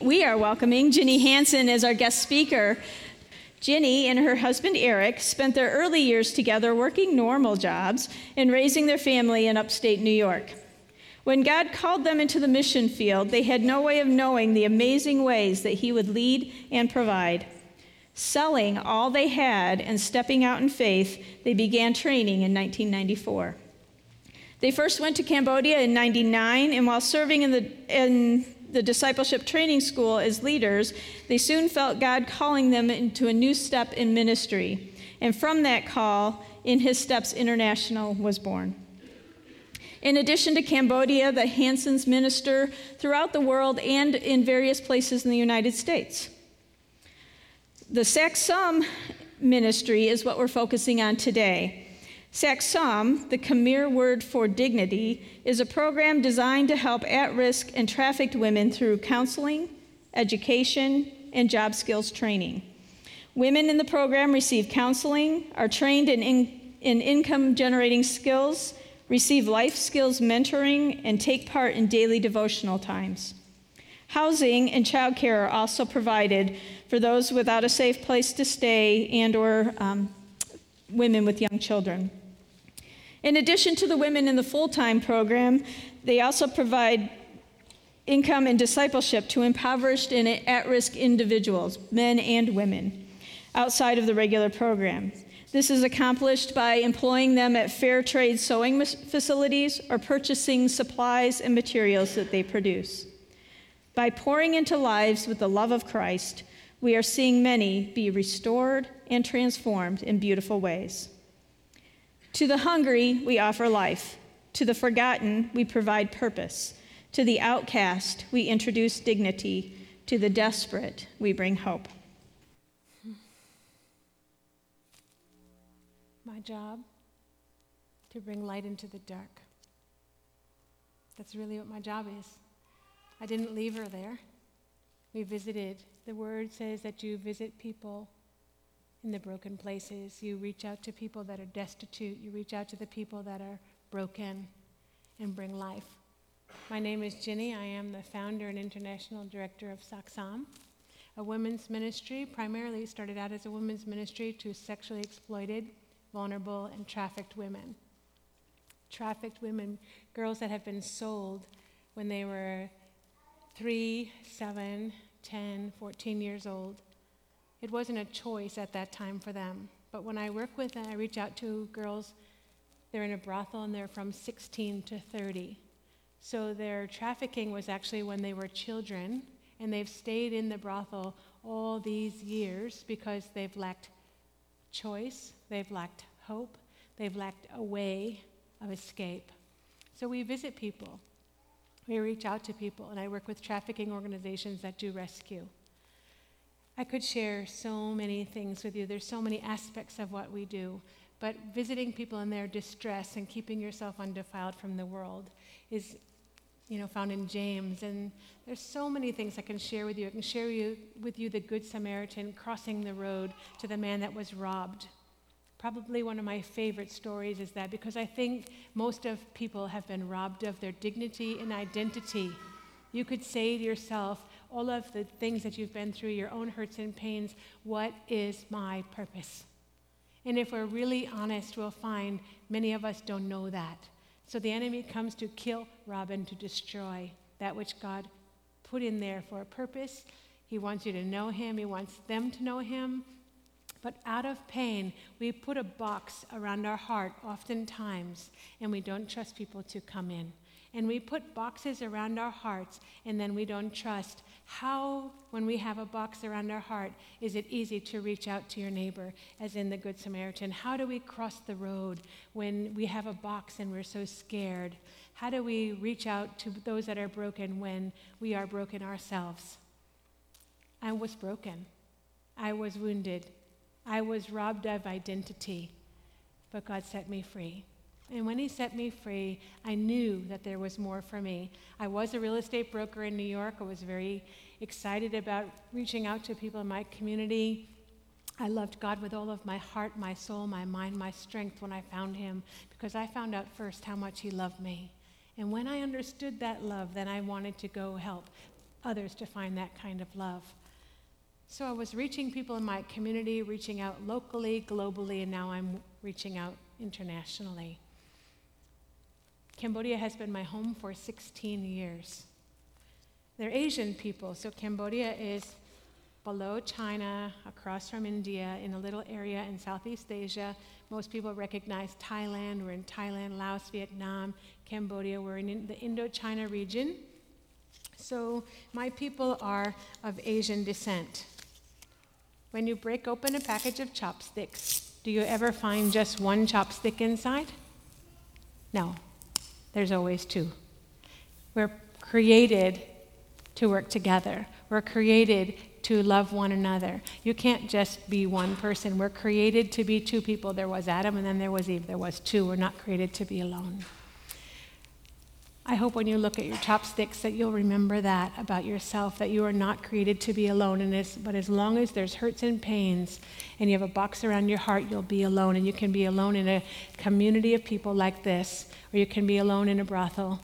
we are welcoming Ginny Hanson as our guest speaker. Ginny and her husband Eric spent their early years together working normal jobs and raising their family in upstate New York. When God called them into the mission field, they had no way of knowing the amazing ways that He would lead and provide. Selling all they had and stepping out in faith, they began training in 1994. They first went to Cambodia in 99, and while serving in the, in the discipleship training school as leaders, they soon felt God calling them into a new step in ministry. And from that call, In His Steps International was born. In addition to Cambodia, the Hansons minister throughout the world and in various places in the United States. The Sak Saum ministry is what we're focusing on today. Sak Saum, the Khmer word for dignity, is a program designed to help at risk and trafficked women through counseling, education, and job skills training. Women in the program receive counseling, are trained in, in, in income generating skills, receive life skills mentoring, and take part in daily devotional times. Housing and childcare are also provided for those without a safe place to stay and or um, women with young children. In addition to the women in the full time program, they also provide income and discipleship to impoverished and at risk individuals, men and women, outside of the regular program. This is accomplished by employing them at fair trade sewing facilities or purchasing supplies and materials that they produce. By pouring into lives with the love of Christ, we are seeing many be restored and transformed in beautiful ways. To the hungry, we offer life. To the forgotten, we provide purpose. To the outcast, we introduce dignity. To the desperate, we bring hope. My job to bring light into the dark. That's really what my job is. I didn't leave her there. We visited. The word says that you visit people in the broken places. You reach out to people that are destitute. You reach out to the people that are broken and bring life. My name is Ginny. I am the founder and international director of Sak Saum, a women's ministry, primarily started out as a women's ministry to sexually exploited, vulnerable, and trafficked women. Trafficked women, girls that have been sold when they were three, seven, 10, 14 years old it wasn't a choice at that time for them. But when I work with and I reach out to girls, they're in a brothel and they're from 16 to 30. So their trafficking was actually when they were children, and they've stayed in the brothel all these years because they've lacked choice, they've lacked hope, they've lacked a way of escape. So we visit people, we reach out to people, and I work with trafficking organizations that do rescue. I could share so many things with you. There's so many aspects of what we do. But visiting people in their distress and keeping yourself undefiled from the world is, you know, found in James. And there's so many things I can share with you. I can share you, with you the Good Samaritan crossing the road to the man that was robbed. Probably one of my favorite stories is that because I think most of people have been robbed of their dignity and identity. You could say to yourself, all of the things that you've been through, your own hurts and pains, what is my purpose? And if we're really honest, we'll find many of us don't know that. So the enemy comes to kill, Robin, to destroy that which God put in there for a purpose. He wants you to know Him, He wants them to know Him. But out of pain, we put a box around our heart oftentimes, and we don't trust people to come in. And we put boxes around our hearts, and then we don't trust how, when we have a box around our heart, is it easy to reach out to your neighbor, as in the Good Samaritan? How do we cross the road when we have a box and we're so scared? How do we reach out to those that are broken when we are broken ourselves? I was broken. I was wounded. I was robbed of identity. But God set me free. And when he set me free, I knew that there was more for me. I was a real estate broker in New York. I was very excited about reaching out to people in my community. I loved God with all of my heart, my soul, my mind, my strength when I found him because I found out first how much he loved me. And when I understood that love, then I wanted to go help others to find that kind of love. So I was reaching people in my community, reaching out locally, globally, and now I'm reaching out internationally. Cambodia has been my home for 16 years. They're Asian people, so Cambodia is below China, across from India, in a little area in Southeast Asia. Most people recognize Thailand. We're in Thailand, Laos, Vietnam, Cambodia. We're in the Indochina region. So my people are of Asian descent. When you break open a package of chopsticks, do you ever find just one chopstick inside? No, there's always two. We're created to work together. We're created to love one another. You can't just be one person. We're created to be two people. There was Adam and then there was Eve. There was two. We're not created to be alone. I hope when you look at your chopsticks that you'll remember that about yourself, that you are not created to be alone. And as, but as long as there's hurts and pains and you have a box around your heart, you'll be alone. And you can be alone in a community of people like this, or you can be alone in a brothel.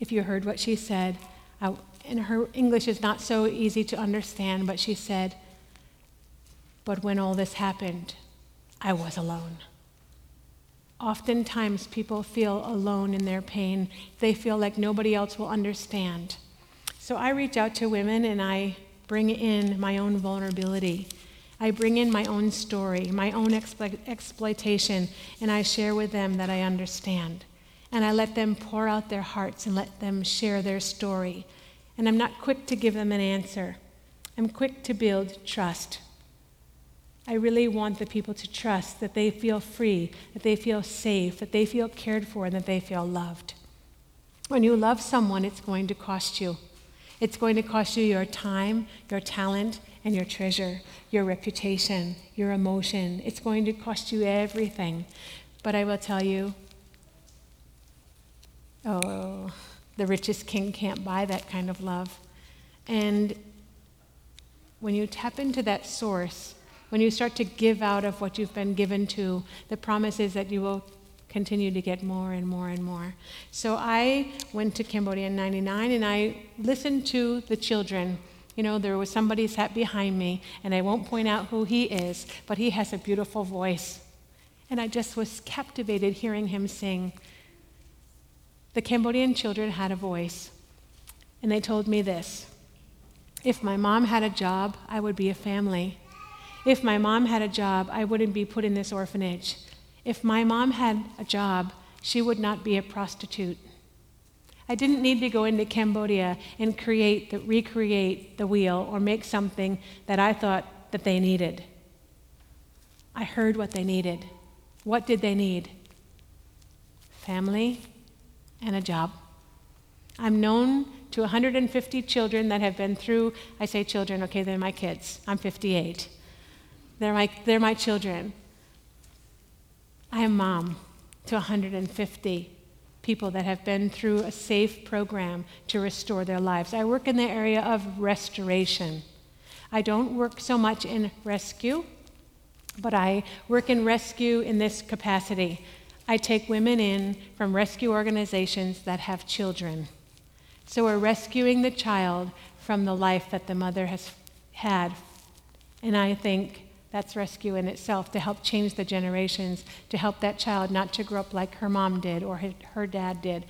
If you heard what she said, I, and her English is not so easy to understand, but she said, But when all this happened, I was alone. Oftentimes, people feel alone in their pain. They feel like nobody else will understand. So I reach out to women and I bring in my own vulnerability. I bring in my own story, my own explo- exploitation, and I share with them that I understand. And I let them pour out their hearts and let them share their story and I'm not quick to give them an answer. I'm quick to build trust. I really want the people to trust that they feel free, that they feel safe, that they feel cared for, and that they feel loved. When you love someone, it's going to cost you. It's going to cost you your time, your talent, and your treasure, your reputation, your emotion. It's going to cost you everything. But I will tell you, oh, the richest king can't buy that kind of love. And when you tap into that source, when you start to give out of what you've been given to, the promise is that you will continue to get more and more and more. So I went to Cambodia in 99 and I listened to the children. You know, there was somebody sat behind me, and I won't point out who he is, but he has a beautiful voice. And I just was captivated hearing him sing. The Cambodian children had a voice, and they told me this If my mom had a job, I would be a family. If my mom had a job, I wouldn't be put in this orphanage. If my mom had a job, she would not be a prostitute. I didn't need to go into Cambodia and create the, recreate the wheel or make something that I thought that they needed. I heard what they needed. What did they need? Family, and a job. I'm known to 150 children that have been through, I say children, okay, they're my kids. I'm 58. They're my, they're my children. I am mom to 150 people that have been through a safe program to restore their lives. I work in the area of restoration. I don't work so much in rescue, but I work in rescue in this capacity. I take women in from rescue organizations that have children. So we're rescuing the child from the life that the mother has had. And I think that's rescue in itself to help change the generations, to help that child not to grow up like her mom did or her dad did,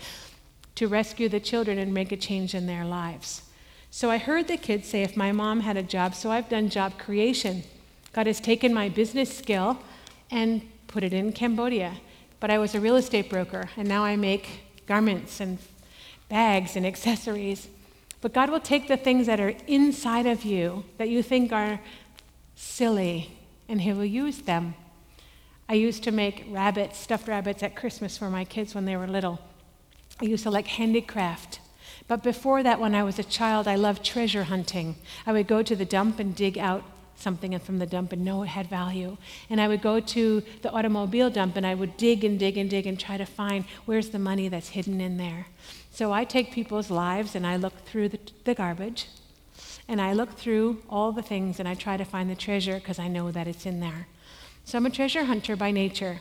to rescue the children and make a change in their lives. So I heard the kids say, if my mom had a job, so I've done job creation. God has taken my business skill and put it in Cambodia but I was a real estate broker, and now I make garments and bags and accessories. But God will take the things that are inside of you that you think are silly, and He will use them. I used to make rabbits, stuffed rabbits at Christmas for my kids when they were little. I used to like handicraft. But before that, when I was a child, I loved treasure hunting. I would go to the dump and dig out something from the dump and know it had value. And I would go to the automobile dump and I would dig and dig and dig and try to find where's the money that's hidden in there. So I take people's lives and I look through the, the garbage and I look through all the things and I try to find the treasure because I know that it's in there. So I'm a treasure hunter by nature.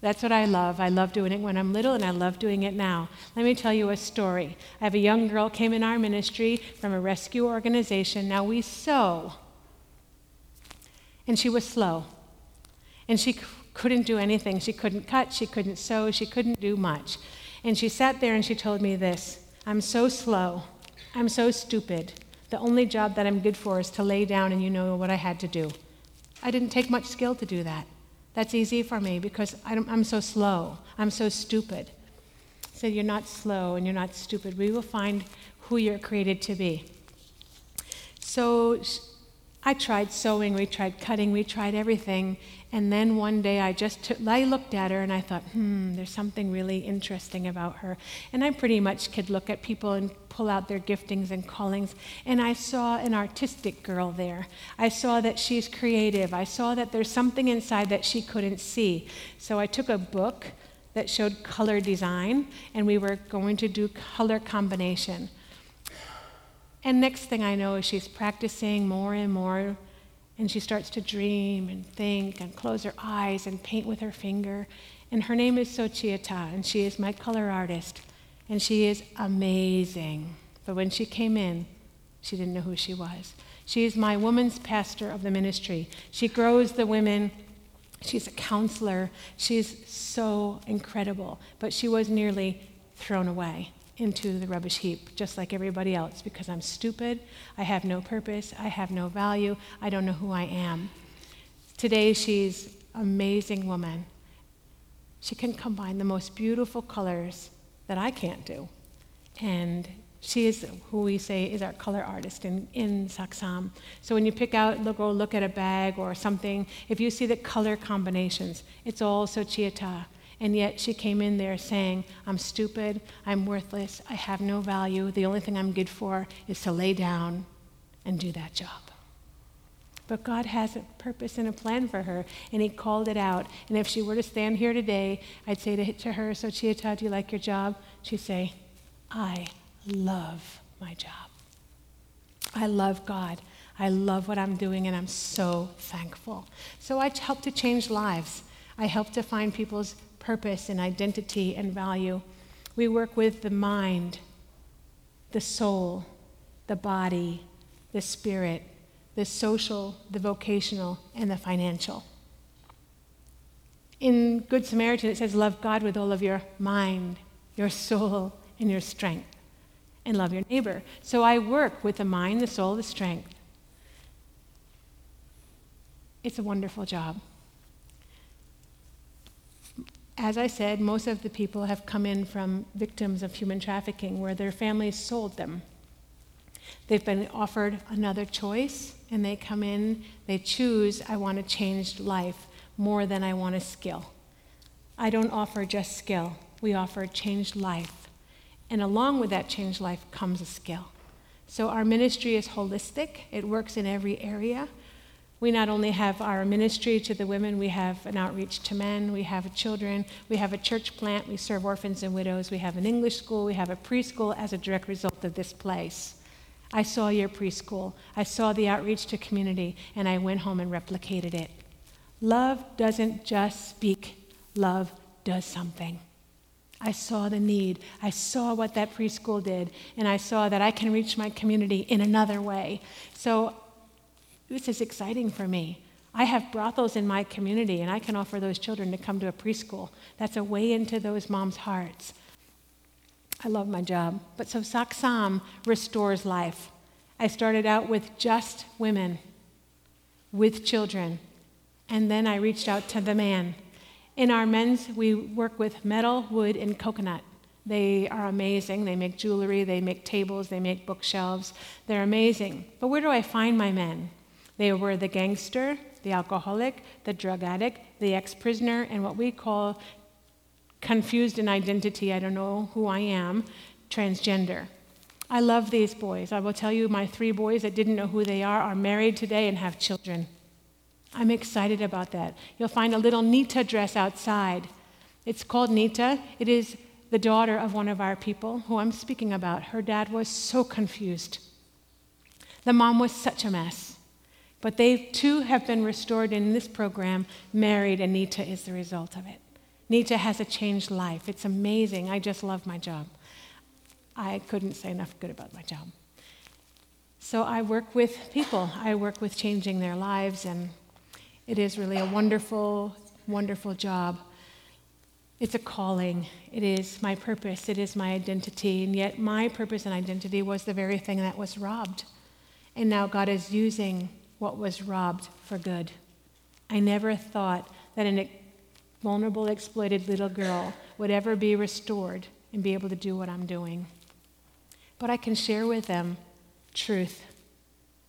That's what I love. I love doing it when I'm little, and I love doing it now. Let me tell you a story. I have a young girl came in our ministry from a rescue organization. Now we sew, and she was slow, and she c- couldn't do anything. She couldn't cut, she couldn't sew, she couldn't do much. And she sat there and she told me this I'm so slow, I'm so stupid. The only job that I'm good for is to lay down, and you know what I had to do. I didn't take much skill to do that. That's easy for me because I'm so slow. I'm so stupid. Said, You're not slow and you're not stupid. We will find who you're created to be. So I tried sewing, we tried cutting, we tried everything. And then one day I just took, I looked at her and I thought, hmm, there's something really interesting about her. And I pretty much could look at people and pull out their giftings and callings. And I saw an artistic girl there. I saw that she's creative. I saw that there's something inside that she couldn't see. So I took a book that showed color design and we were going to do color combination. And next thing I know is she's practicing more and more and she starts to dream and think and close her eyes and paint with her finger. And her name is Sochieta, and she is my color artist. And she is amazing. But when she came in, she didn't know who she was. She is my woman's pastor of the ministry. She grows the women. She's a counselor. She's so incredible. But she was nearly thrown away into the rubbish heap, just like everybody else, because I'm stupid, I have no purpose, I have no value, I don't know who I am. Today, she's an amazing woman. She can combine the most beautiful colors that I can't do. And she is who we say is our color artist in, in Sak Saum. So when you pick out, look, or look at a bag or something, if you see the color combinations, it's all Sochiata. And yet she came in there saying, I'm stupid, I'm worthless, I have no value. The only thing I'm good for is to lay down and do that job. But God has a purpose and a plan for her, and He called it out. And if she were to stand here today, I'd say to, to her, Sochiata, do you like your job? She'd say, I love my job. I love God. I love what I'm doing, and I'm so thankful. So I help to change lives. I help to find people's purpose and identity and value. We work with the mind, the soul, the body, the spirit, the social, the vocational, and the financial. In Good Samaritan, it says, Love God with all of your mind, your soul, and your strength, and love your neighbor. So I work with the mind, the soul, the strength. It's a wonderful job as I said, most of the people have come in from victims of human trafficking where their families sold them. They've been offered another choice, and they come in, they choose, I want a changed life more than I want a skill. I don't offer just skill, we offer a changed life. And along with that changed life comes a skill. So our ministry is holistic, it works in every area. We not only have our ministry to the women, we have an outreach to men, we have children, we have a church plant, we serve orphans and widows, we have an English school, we have a preschool as a direct result of this place. I saw your preschool, I saw the outreach to community, and I went home and replicated it. Love doesn't just speak, love does something. I saw the need. I saw what that preschool did, and I saw that I can reach my community in another way. So this is exciting for me. I have brothels in my community, and I can offer those children to come to a preschool. That's a way into those moms' hearts. I love my job. But so Sak Saum restores life. I started out with just women, with children, and then I reached out to the man. In our men's, we work with metal, wood, and coconut. They are amazing. They make jewelry, they make tables, they make bookshelves. They're amazing. But where do I find my men? They were the gangster, the alcoholic, the drug addict, the ex prisoner, and what we call confused in identity, I don't know who I am, transgender. I love these boys. I will tell you, my three boys that didn't know who they are are married today and have children. I'm excited about that. You'll find a little Nita dress outside. It's called Nita. It is the daughter of one of our people who I'm speaking about. Her dad was so confused. The mom was such a mess. But they too have been restored in this program, married. Anita is the result of it. Nita has a changed life. It's amazing. I just love my job. I couldn't say enough good about my job. So I work with people, I work with changing their lives, and it is really a wonderful, wonderful job. It's a calling. It is my purpose. It is my identity. And yet, my purpose and identity was the very thing that was robbed. And now God is using what was robbed for good. I never thought that a vulnerable, exploited little girl would ever be restored and be able to do what I'm doing. But I can share with them truth.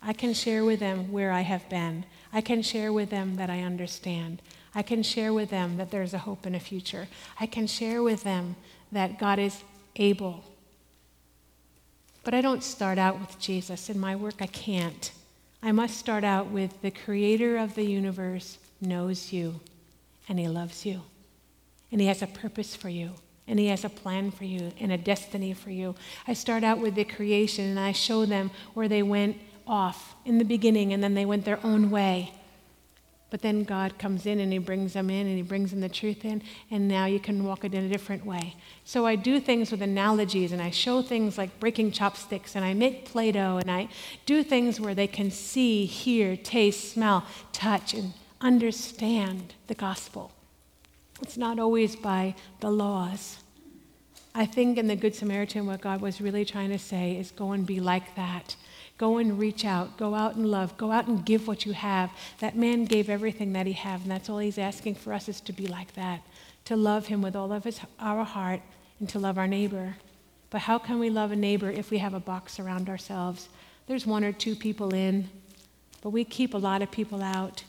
I can share with them where I have been. I can share with them that I understand. I can share with them that there's a hope and a future. I can share with them that God is able. But I don't start out with Jesus. In my work, I can't. I must start out with the creator of the universe knows you and he loves you. And he has a purpose for you. And he has a plan for you and a destiny for you. I start out with the creation and I show them where they went off in the beginning and then they went their own way. But then God comes in and He brings them in and He brings them the truth in, and now you can walk it in a different way. So I do things with analogies and I show things like breaking chopsticks and I make Play Doh and I do things where they can see, hear, taste, smell, touch, and understand the gospel. It's not always by the laws. I think in the Good Samaritan, what God was really trying to say is go and be like that. Go and reach out. Go out and love. Go out and give what you have. That man gave everything that he had, and that's all he's asking for us is to be like that, to love him with all of his, our heart and to love our neighbor. But how can we love a neighbor if we have a box around ourselves? There's one or two people in, but we keep a lot of people out.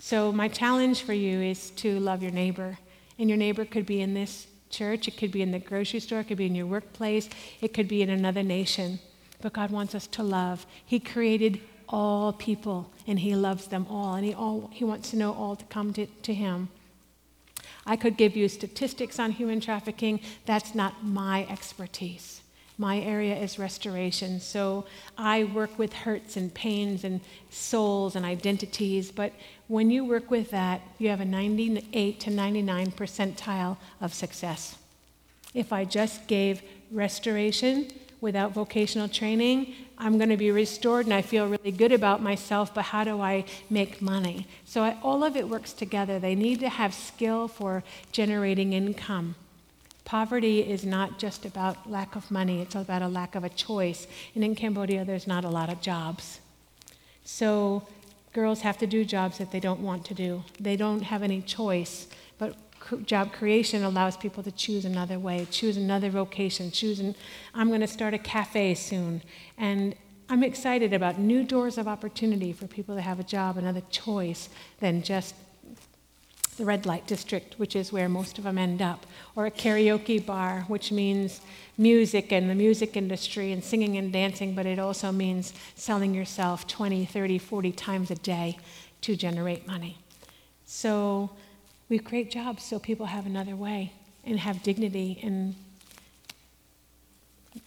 So, my challenge for you is to love your neighbor. And your neighbor could be in this church, it could be in the grocery store, it could be in your workplace, it could be in another nation but God wants us to love. He created all people and He loves them all, and He, all, he wants to know all to come to, to Him. I could give you statistics on human trafficking. That's not my expertise. My area is restoration. So I work with hurts and pains and souls and identities. But when you work with that, you have a 98 to 99 percentile of success. If I just gave restoration, without vocational training, I'm going to be restored and I feel really good about myself, but how do I make money? So I, all of it works together. They need to have skill for generating income. Poverty is not just about lack of money, it's about a lack of a choice. And in Cambodia, there's not a lot of jobs. So girls have to do jobs that they don't want to do, they don't have any choice. But job creation allows people to choose another way, choose another vocation, choose an, I'm going to start a cafe soon. And I'm excited about new doors of opportunity for people to have a job, another choice than just the red light district, which is where most of them end up, or a karaoke bar, which means music and the music industry and singing and dancing, but it also means selling yourself 20, 30, 40 times a day to generate money. So we create jobs so people have another way and have dignity and,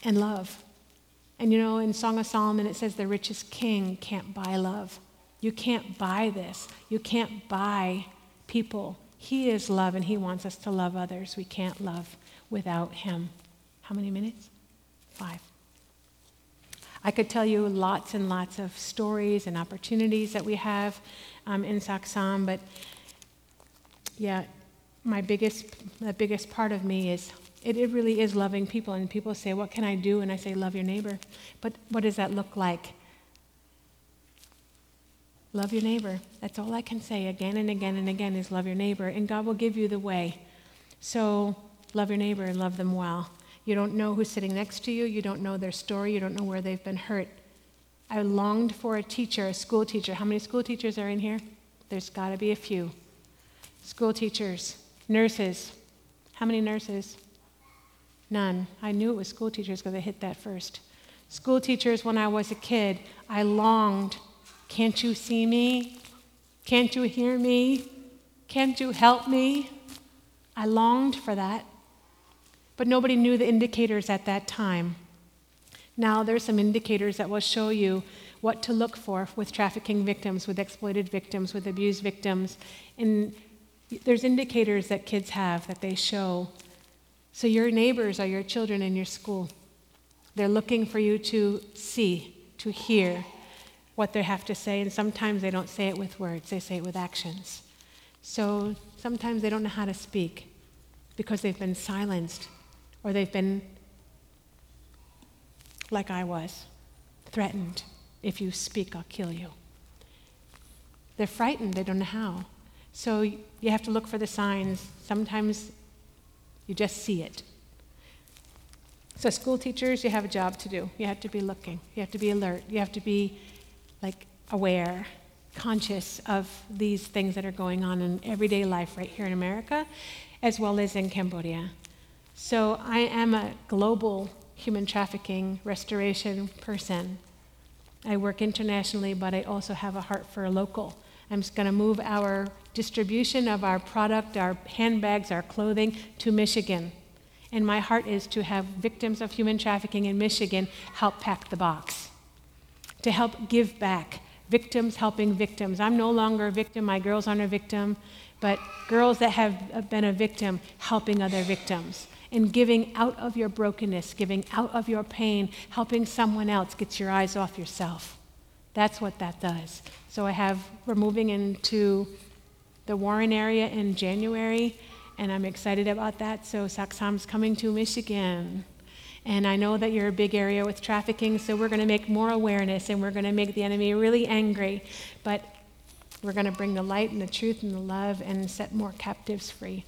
and love. And you know, in Song of Solomon, it says the richest king can't buy love. You can't buy this. You can't buy people. He is love, and He wants us to love others. We can't love without Him. How many minutes? Five. I could tell you lots and lots of stories and opportunities that we have um, in Sak Saum, but yeah, my biggest, the biggest part of me is it, it really is loving people. And people say, What can I do? And I say, Love your neighbor. But what does that look like? Love your neighbor. That's all I can say again and again and again is love your neighbor. And God will give you the way. So love your neighbor and love them well. You don't know who's sitting next to you. You don't know their story. You don't know where they've been hurt. I longed for a teacher, a school teacher. How many school teachers are in here? There's got to be a few school teachers, nurses. How many nurses? None. I knew it was school teachers because I hit that first. School teachers, when I was a kid, I longed. Can't you see me? Can't you hear me? Can't you help me? I longed for that. But nobody knew the indicators at that time. Now, there's some indicators that will show you what to look for with trafficking victims, with exploited victims, with abused victims. And there's indicators that kids have that they show. So your neighbors are your children in your school. They're looking for you to see, to hear what they have to say, and sometimes they don't say it with words, they say it with actions. So sometimes they don't know how to speak because they've been silenced or they've been, like I was, threatened. If you speak, I'll kill you. They're frightened, they don't know how. So you have to look for the signs. Sometimes you just see it. So, school teachers, you have a job to do. You have to be looking, you have to be alert, you have to be like aware, conscious of these things that are going on in everyday life right here in America as well as in Cambodia. So, I am a global human trafficking restoration person. I work internationally, but I also have a heart for local. I'm just going to move our distribution of our product, our handbags, our clothing to Michigan. And my heart is to have victims of human trafficking in Michigan help pack the box, to help give back. Victims helping victims. I'm no longer a victim, my girls aren't a victim, but girls that have been a victim helping other victims. And giving out of your brokenness, giving out of your pain, helping someone else get your eyes off yourself. That's what that does. So I have, we're moving into the Warren area in January and I'm excited about that. So Sak Saum's coming to Michigan. And I know that you're a big area with trafficking, so we're going to make more awareness and we're going to make the enemy really angry. But we're going to bring the light and the truth and the love and set more captives free.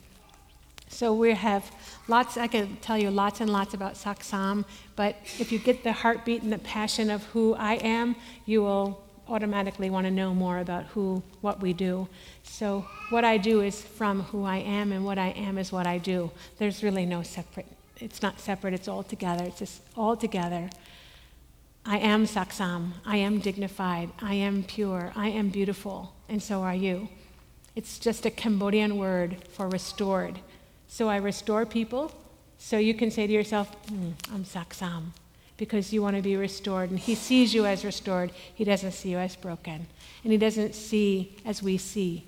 So we have lots, I can tell you lots and lots about Sak Saum, but if you get the heartbeat and the passion of who I am, you will automatically want to know more about who, what we do. So what I do is from who I am, and what I am is what I do. There's really no separate. It's not separate. It's all together. It's just all together. I am Sak Saum. I am dignified. I am pure. I am beautiful, and so are you. It's just a Cambodian word for restored. So I restore people. So you can say to yourself, mm, I'm Sak Saum because you want to be restored. And He sees you as restored, He doesn't see you as broken. And He doesn't see as we see.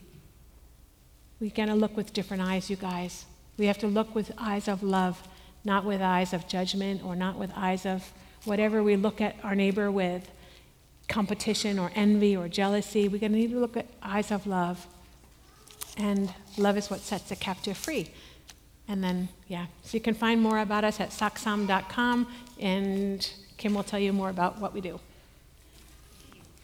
We got to look with different eyes, you guys. We have to look with eyes of love, not with eyes of judgment or not with eyes of whatever we look at our neighbor with competition or envy or jealousy. We're going to need to look at eyes of love. And love is what sets the captive free. And then, yeah, so you can find more about us at saksaum.com, and Kim will tell you more about what we do.